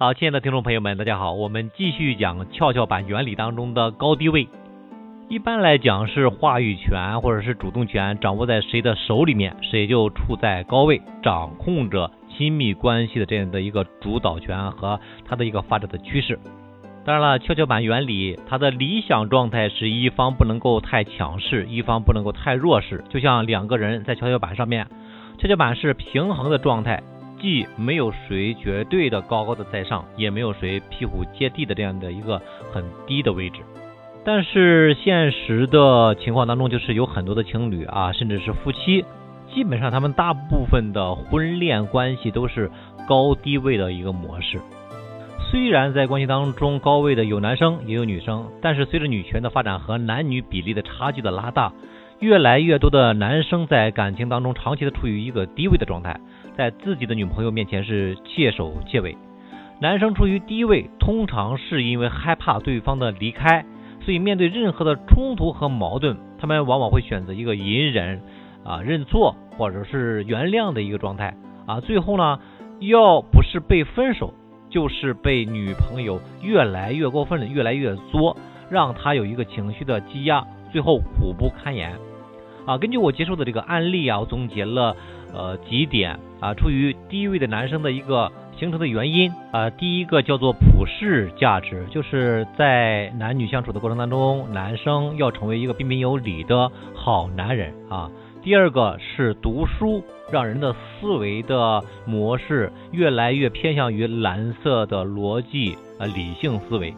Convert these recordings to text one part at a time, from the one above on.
好，亲爱的听众朋友们，大家好，我们继续讲跷跷板原理当中的高低位。一般来讲是话语权或者是主动权掌握在谁的手里面，谁就处在高位，掌控着亲密关系的这样的一个主导权和它的一个发展的趋势。当然了，跷跷板原理它的理想状态是一方不能够太强势，一方不能够太弱势，就像两个人在跷跷板上面，跷跷板是平衡的状态，既没有谁绝对的高高的在上，也没有谁屁股接地的这样的一个很低的位置。但是现实的情况当中，就是有很多的情侣啊，甚至是夫妻，基本上他们大部分的婚恋关系都是高低位的一个模式。虽然在关系当中高位的有男生也有女生，但是随着女权的发展和男女比例的差距的拉大，越来越多的男生在感情当中长期的处于一个低位的状态，在自己的女朋友面前是怯手怯尾。男生处于低位，通常是因为害怕对方的离开。所以，面对任何的冲突和矛盾，他们往往会选择一个隐忍啊、认错或者是原谅的一个状态啊。最后呢，要不是被分手，就是被女朋友越来越过分的越来越作，让他有一个情绪的积压，最后苦不堪言啊。根据我接受的这个案例啊，我总结了呃几点啊，处于低位的男生的一个。形成的原因啊，第一个叫做普世价值，就是在男女相处的过程当中，男生要成为一个彬彬有礼的好男人啊。第二个是读书，让人的思维的模式越来越偏向于蓝色的逻辑啊，理性思维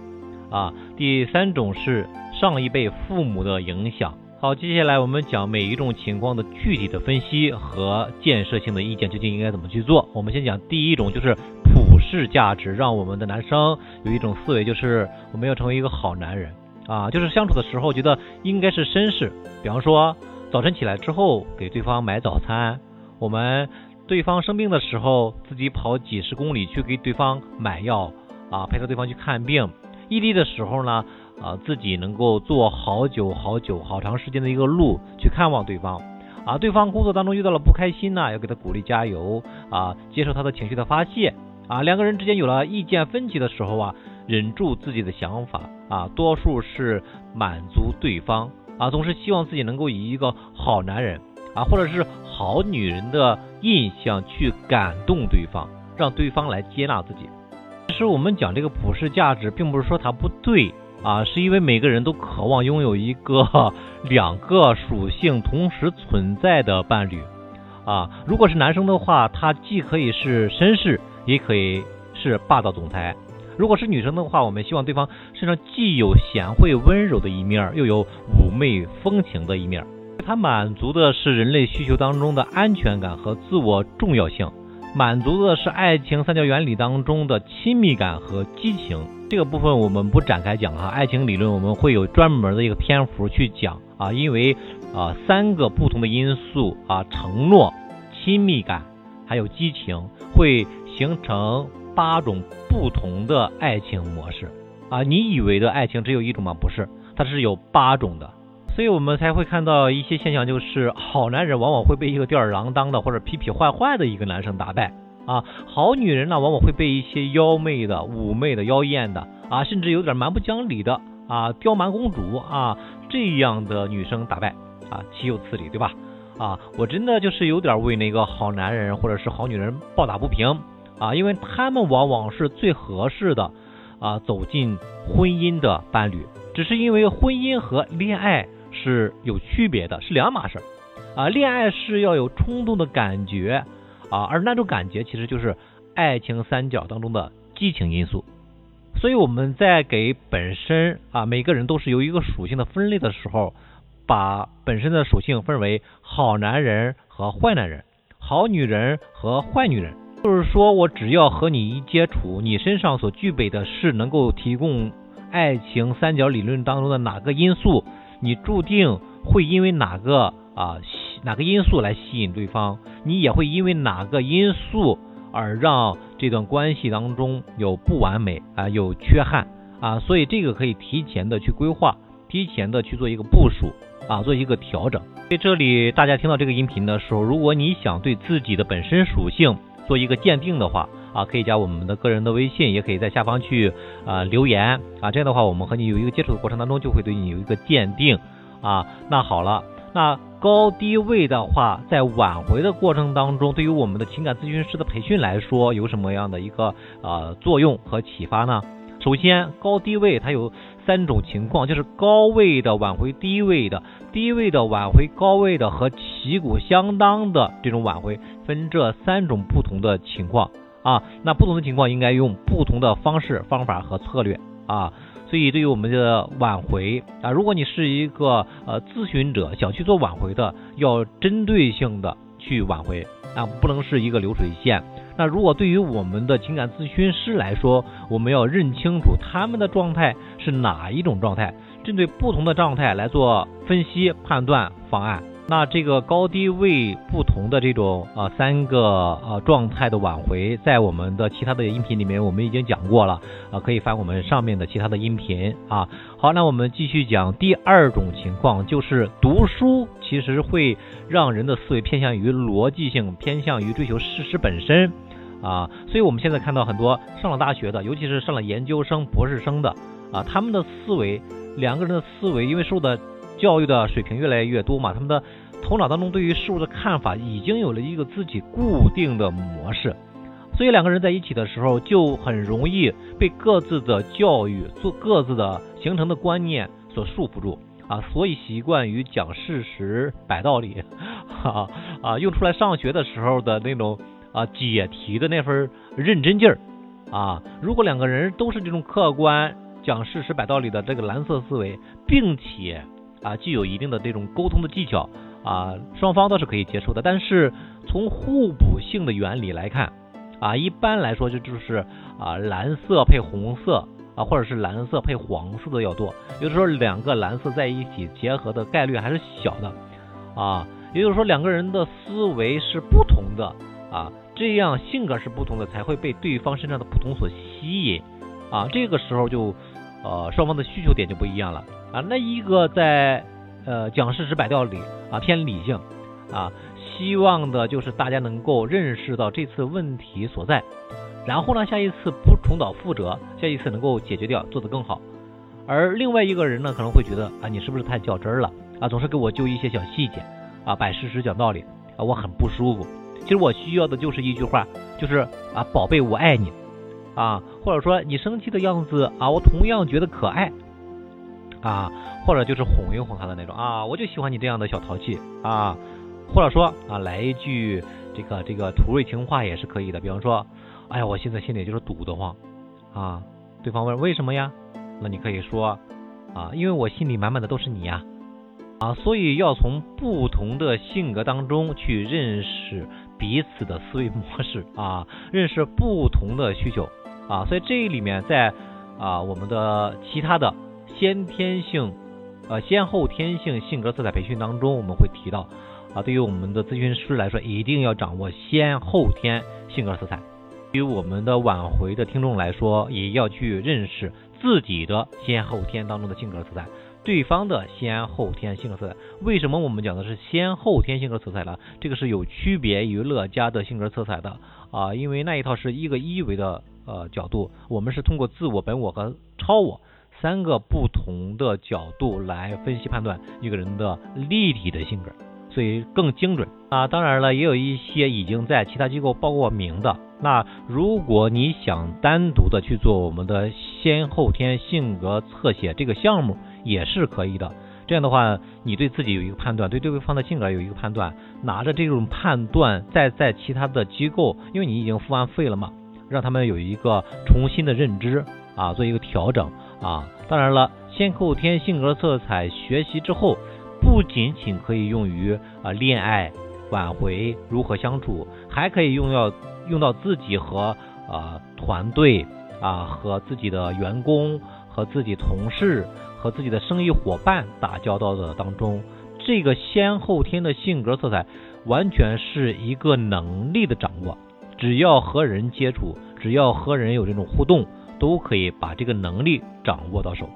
啊。第三种是上一辈父母的影响。好，接下来我们讲每一种情况的具体的分析和建设性的意见究竟应该怎么去做。我们先讲第一种，就是普世价值，让我们的男生有一种思维，就是我们要成为一个好男人啊，就是相处的时候觉得应该是绅士。比方说，早晨起来之后给对方买早餐，我们对方生病的时候自己跑几十公里去给对方买药啊，陪着对方去看病，异地的时候呢。啊，自己能够坐好久好久好长时间的一个路去看望对方，啊，对方工作当中遇到了不开心呢，要给他鼓励加油，啊，接受他的情绪的发泄，啊，两个人之间有了意见分歧的时候啊，忍住自己的想法，啊，多数是满足对方，啊，总是希望自己能够以一个好男人，啊，或者是好女人的印象去感动对方，让对方来接纳自己。其实我们讲这个普世价值，并不是说它不对。啊，是因为每个人都渴望拥有一个两个属性同时存在的伴侣啊。如果是男生的话，他既可以是绅士，也可以是霸道总裁；如果是女生的话，我们希望对方身上既有贤惠温柔的一面，又有妩媚风情的一面。它满足的是人类需求当中的安全感和自我重要性，满足的是爱情三角原理当中的亲密感和激情。这个部分我们不展开讲哈，爱情理论我们会有专门的一个篇幅去讲啊，因为啊三个不同的因素啊，承诺、亲密感还有激情，会形成八种不同的爱情模式啊。你以为的爱情只有一种吗？不是，它是有八种的，所以我们才会看到一些现象，就是好男人往往会被一个吊儿郎当的或者痞痞坏坏的一个男生打败。啊，好女人呢，往往会被一些妖媚的、妩媚的、妖艳的啊，甚至有点蛮不讲理的啊，刁蛮公主啊这样的女生打败啊，岂有此理，对吧？啊，我真的就是有点为那个好男人或者是好女人抱打不平啊，因为他们往往是最合适的啊，走进婚姻的伴侣，只是因为婚姻和恋爱是有区别的，是两码事儿啊，恋爱是要有冲动的感觉。啊，而那种感觉其实就是爱情三角当中的激情因素，所以我们在给本身啊每个人都是由一个属性的分类的时候，把本身的属性分为好男人和坏男人，好女人和坏女人，就是说我只要和你一接触，你身上所具备的是能够提供爱情三角理论当中的哪个因素，你注定会因为哪个啊。哪个因素来吸引对方，你也会因为哪个因素而让这段关系当中有不完美啊，有缺憾啊，所以这个可以提前的去规划，提前的去做一个部署啊，做一个调整。所以这里大家听到这个音频的时候，如果你想对自己的本身属性做一个鉴定的话啊，可以加我们的个人的微信，也可以在下方去啊留言啊，这样的话我们和你有一个接触的过程当中，就会对你有一个鉴定啊。那好了，那高低位的话，在挽回的过程当中，对于我们的情感咨询师的培训来说，有什么样的一个呃作用和启发呢？首先，高低位它有三种情况，就是高位的挽回低位的，低位的挽回高位的，和旗鼓相当的这种挽回，分这三种不同的情况啊。那不同的情况应该用不同的方式、方法和策略啊。所以，对于我们的挽回啊，如果你是一个呃咨询者，想去做挽回的，要针对性的去挽回啊，不能是一个流水线。那如果对于我们的情感咨询师来说，我们要认清楚他们的状态是哪一种状态，针对不同的状态来做分析、判断方案。那这个高低位不同的这种呃三个呃状态的挽回，在我们的其他的音频里面我们已经讲过了啊，可以翻我们上面的其他的音频啊。好，那我们继续讲第二种情况，就是读书其实会让人的思维偏向于逻辑性，偏向于追求事实本身啊。所以我们现在看到很多上了大学的，尤其是上了研究生、博士生的啊，他们的思维，两个人的思维，因为受的教育的水平越来越多嘛，他们的头脑当中对于事物的看法已经有了一个自己固定的模式，所以两个人在一起的时候就很容易被各自的教育、做各自的形成的观念所束缚住。啊，所以习惯于讲事实、摆道理，哈 啊，用出来上学的时候的那种啊解题的那份认真劲儿。啊，如果两个人都是这种客观讲事实、摆道理的这个蓝色思维，并且啊，具有一定的这种沟通的技巧啊，双方都是可以接受的。但是从互补性的原理来看啊，一般来说就就是啊蓝色配红色啊，或者是蓝色配黄色的要多。有的时候两个蓝色在一起结合的概率还是小的啊。也就是说两个人的思维是不同的啊，这样性格是不同的才会被对方身上的不同所吸引啊。这个时候就呃双方的需求点就不一样了。啊，那一个在呃讲事实摆道理啊，偏理性啊，希望的就是大家能够认识到这次问题所在，然后呢，下一次不重蹈覆辙，下一次能够解决掉，做得更好。而另外一个人呢，可能会觉得啊，你是不是太较真了啊，总是给我揪一些小细节啊，摆事实讲道理啊，我很不舒服。其实我需要的就是一句话，就是啊，宝贝，我爱你啊，或者说你生气的样子啊，我同样觉得可爱。啊，或者就是哄一哄他的那种啊，我就喜欢你这样的小淘气啊，或者说啊，来一句这个这个土味情话也是可以的，比方说，哎呀，我现在心里就是堵得慌啊。对方问为什么呀？那你可以说啊，因为我心里满满的都是你呀啊，所以要从不同的性格当中去认识彼此的思维模式啊，认识不同的需求啊，所以这里面在啊我们的其他的。先天性，呃，先后天性性格色彩培训当中，我们会提到，啊，对于我们的咨询师来说，一定要掌握先后天性格色彩。对于我们的挽回的听众来说，也要去认识自己的先后天当中的性格色彩，对方的先后天性格色彩。为什么我们讲的是先后天性格色彩呢？这个是有区别于乐嘉的性格色彩的啊，因为那一套是一个一维的呃角度，我们是通过自我、本我和超我。三个不同的角度来分析判断一个人的立体的性格，所以更精准啊。当然了，也有一些已经在其他机构报过名的。那如果你想单独的去做我们的先后天性格侧写这个项目，也是可以的。这样的话，你对自己有一个判断，对对方的性格有一个判断，拿着这种判断再在其他的机构，因为你已经付完费了嘛，让他们有一个重新的认知啊，做一个调整。啊，当然了，先后天性格色彩学习之后，不仅仅可以用于啊恋爱、挽回、如何相处，还可以用到用到自己和啊团队啊和自己的员工和自己同事和自己的生意伙伴打交道的当中。这个先后天的性格色彩完全是一个能力的掌握，只要和人接触，只要和人有这种互动。都可以把这个能力掌握到手。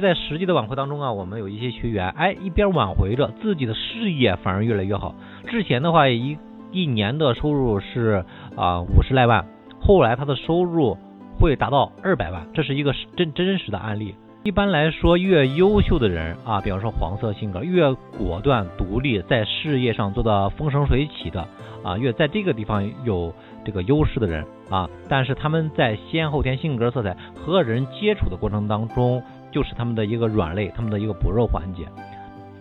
在实际的挽回当中啊，我们有一些学员，哎，一边挽回着自己的事业，反而越来越好。之前的话，一一年的收入是啊五十来万后来他的收入会达到二百万，这是一个真真实的案例。一般来说，越优秀的人啊，比方说黄色性格，越果断独立，在事业上做的风生水起的啊，越在这个地方有这个优势的人啊，但是他们在先后天性格色彩和人接触的过程当中，就是他们的一个软肋，他们的一个薄弱环节，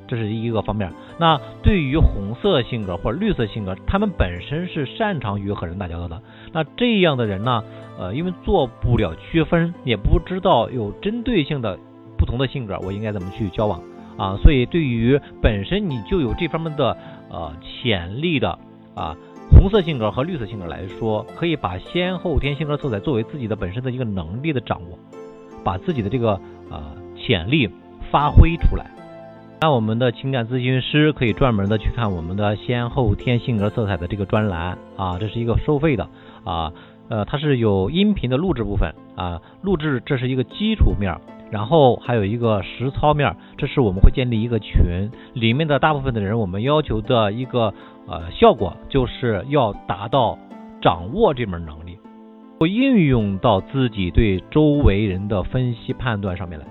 这是一个方面。那对于红色性格或者绿色性格，他们本身是擅长于和人打交道的，那这样的人呢？呃，因为做不了区分，也不知道有针对性的不同的性格，我应该怎么去交往啊？所以对于本身你就有这方面的呃潜力的啊红色性格和绿色性格来说，可以把先后天性格色彩作为自己的本身的一个能力的掌握，把自己的这个呃潜力发挥出来。那我们的情感咨询师可以专门的去看我们的先后天性格色彩的这个专栏啊，这是一个收费的啊。呃，它是有音频的录制部分啊，录制这是一个基础面，然后还有一个实操面，这是我们会建立一个群，里面的大部分的人，我们要求的一个呃效果就是要达到掌握这门能力，会运用到自己对周围人的分析判断上面来，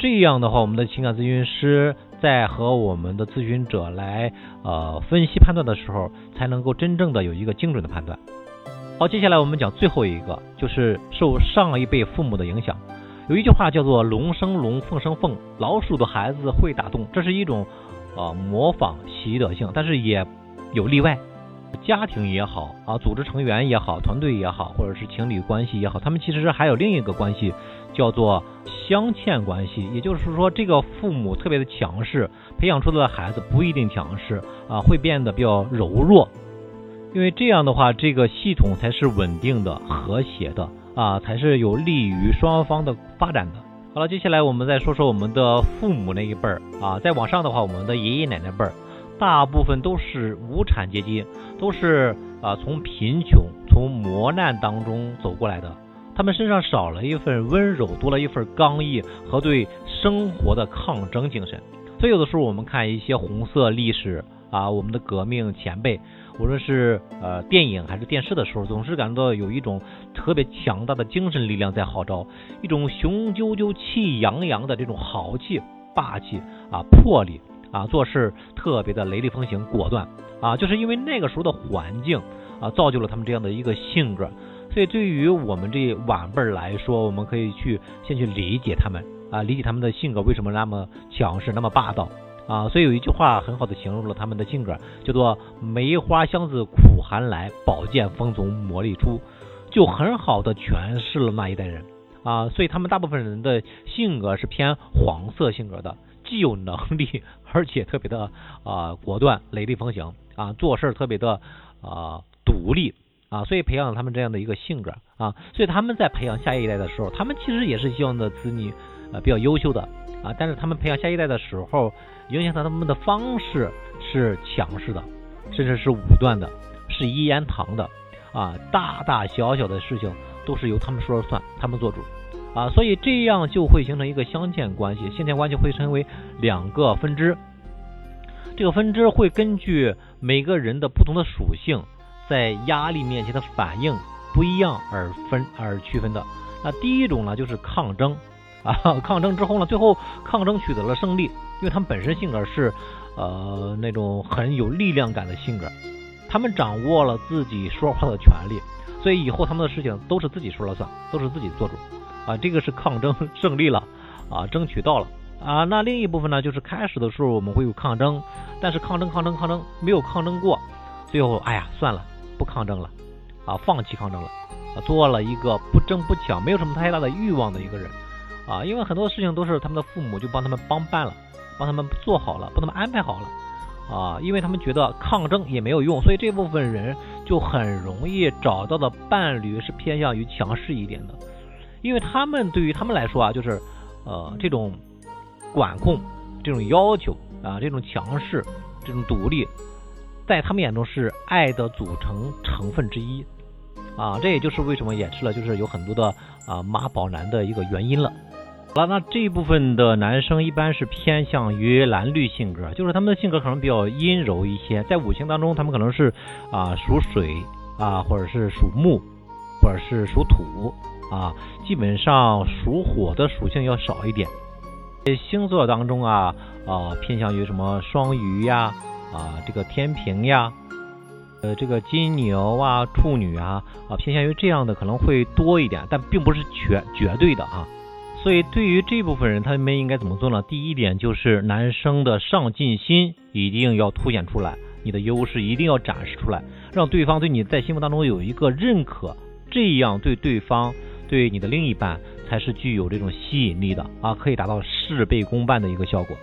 这样的话，我们的情感咨询师在和我们的咨询者来呃分析判断的时候，才能够真正的有一个精准的判断。好，接下来我们讲最后一个，就是受上一辈父母的影响。有一句话叫做“龙生龙，凤生凤”，老鼠的孩子会打洞，这是一种呃模仿习得性，但是也有例外。家庭也好啊，组织成员也好，团队也好，或者是情侣关系也好，他们其实还有另一个关系，叫做镶嵌关系。也就是说，这个父母特别的强势，培养出来的孩子不一定强势啊，会变得比较柔弱。因为这样的话，这个系统才是稳定的、和谐的啊，才是有利于双方的发展的。好了，接下来我们再说说我们的父母那一辈儿啊，再往上的话，我们的爷爷奶奶辈儿，大部分都是无产阶级，都是啊从贫穷、从磨难当中走过来的，他们身上少了一份温柔，多了一份刚毅和对生活的抗争精神。所以有的时候我们看一些红色历史啊，我们的革命前辈。无论是呃电影还是电视的时候，总是感到有一种特别强大的精神力量在号召，一种雄赳赳、气扬扬的这种豪气、霸气啊、魄力啊，做事特别的雷厉风行、果断啊，就是因为那个时候的环境啊，造就了他们这样的一个性格。所以对于我们这晚辈来说，我们可以去先去理解他们啊，理解他们的性格为什么那么强势、那么霸道。啊，所以有一句话很好的形容了他们的性格，叫做“梅花香自苦寒来，宝剑锋从磨砺出”，就很好的诠释了那一代人啊。所以他们大部分人的性格是偏黄色性格的，既有能力，而且特别的啊果断、雷厉风行啊，做事特别的啊独立啊，所以培养了他们这样的一个性格啊。所以他们在培养下一代的时候，他们其实也是希望的子女呃比较优秀的啊，但是他们培养下一代的时候。影响到他们的方式是强势的，甚至是武断的，是一言堂的啊！大大小小的事情都是由他们说了算，他们做主啊！所以这样就会形成一个相嵌关系，相嵌关系会成为两个分支。这个分支会根据每个人的不同的属性，在压力面前的反应不一样而分而区分的。那第一种呢，就是抗争啊，抗争之后呢，最后抗争取得了胜利。因为他们本身性格是，呃，那种很有力量感的性格，他们掌握了自己说话的权利，所以以后他们的事情都是自己说了算，都是自己做主，啊，这个是抗争胜利了，啊，争取到了，啊，那另一部分呢，就是开始的时候我们会有抗争，但是抗争抗争抗争没有抗争过，最后哎呀算了，不抗争了，啊，放弃抗争了，啊，做了一个不争不抢，没有什么太大的欲望的一个人，啊，因为很多事情都是他们的父母就帮他们帮办了。帮他们做好了，帮他们安排好了，啊，因为他们觉得抗争也没有用，所以这部分人就很容易找到的伴侣是偏向于强势一点的，因为他们对于他们来说啊，就是呃这种管控、这种要求啊、这种强势、这种独立，在他们眼中是爱的组成成分之一，啊，这也就是为什么演示了就是有很多的啊妈宝男的一个原因了。好了，那这一部分的男生一般是偏向于蓝绿性格，就是他们的性格可能比较阴柔一些，在五行当中，他们可能是啊属水啊，或者是属木，或者是属土啊，基本上属火的属性要少一点。星座当中啊啊，偏向于什么双鱼呀，啊这个天平呀，呃，这个金牛啊、处女啊啊，偏向于这样的可能会多一点，但并不是绝绝对的啊。所以对于这部分人，他们应该怎么做呢？第一点就是男生的上进心一定要凸显出来，你的优势一定要展示出来，让对方对你在心目当中有一个认可，这样对对方对你的另一半。才是具有这种吸引力的啊，可以达到事倍功半的一个效果。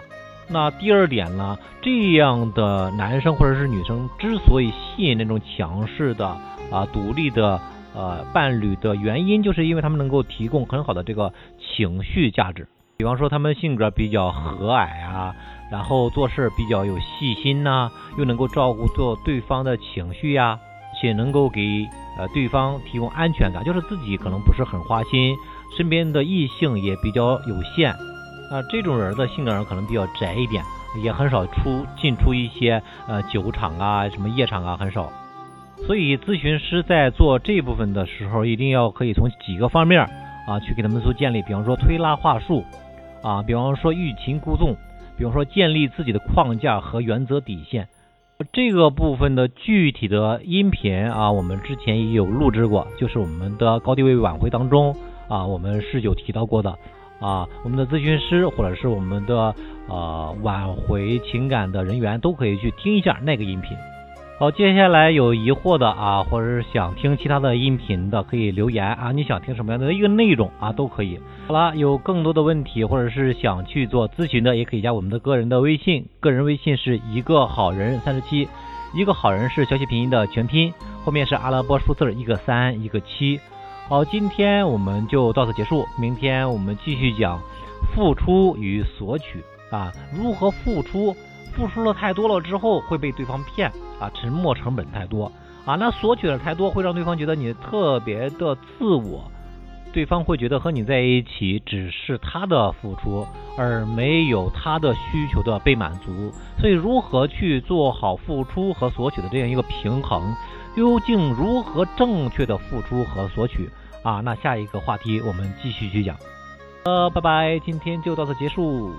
那第二点呢，这样的男生或者是女生之所以吸引那种强势的啊、独立的呃伴侣的原因，就是因为他们能够提供很好的这个情绪价值。比方说，他们性格比较和蔼啊，然后做事比较有细心呐，又能够照顾做对方的情绪呀，且能够给呃对方提供安全感，就是自己可能不是很花心。身边的异性也比较有限，啊，这种人的性格上可能比较宅一点，也很少出进出一些呃酒场啊、什么夜场啊，很少。所以咨询师在做这部分的时候，一定要可以从几个方面啊去给他们做建立，比方说推拉话术啊，比方说欲擒故纵，比方说建立自己的框架和原则底线。这个部分的具体的音频啊，我们之前也有录制过，就是我们的高低位晚会当中。啊，我们是有提到过的啊，我们的咨询师或者是我们的呃挽回情感的人员都可以去听一下那个音频。好，接下来有疑惑的啊，或者是想听其他的音频的，可以留言啊，你想听什么样的一个内容啊，都可以。好了，有更多的问题或者是想去做咨询的，也可以加我们的个人的微信，个人微信是一个好人三十七，一个好人是小写拼音的全拼，后面是阿拉伯数字一个三一个七。好，今天我们就到此结束。明天我们继续讲付出与索取啊，如何付出？付出了太多了之后会被对方骗啊，沉默成本太多啊。那索取的太多会让对方觉得你特别的自我，对方会觉得和你在一起只是他的付出，而没有他的需求的被满足。所以，如何去做好付出和索取的这样一个平衡？究竟如何正确的付出和索取啊？那下一个话题我们继续去讲。呃，拜拜，今天就到此结束。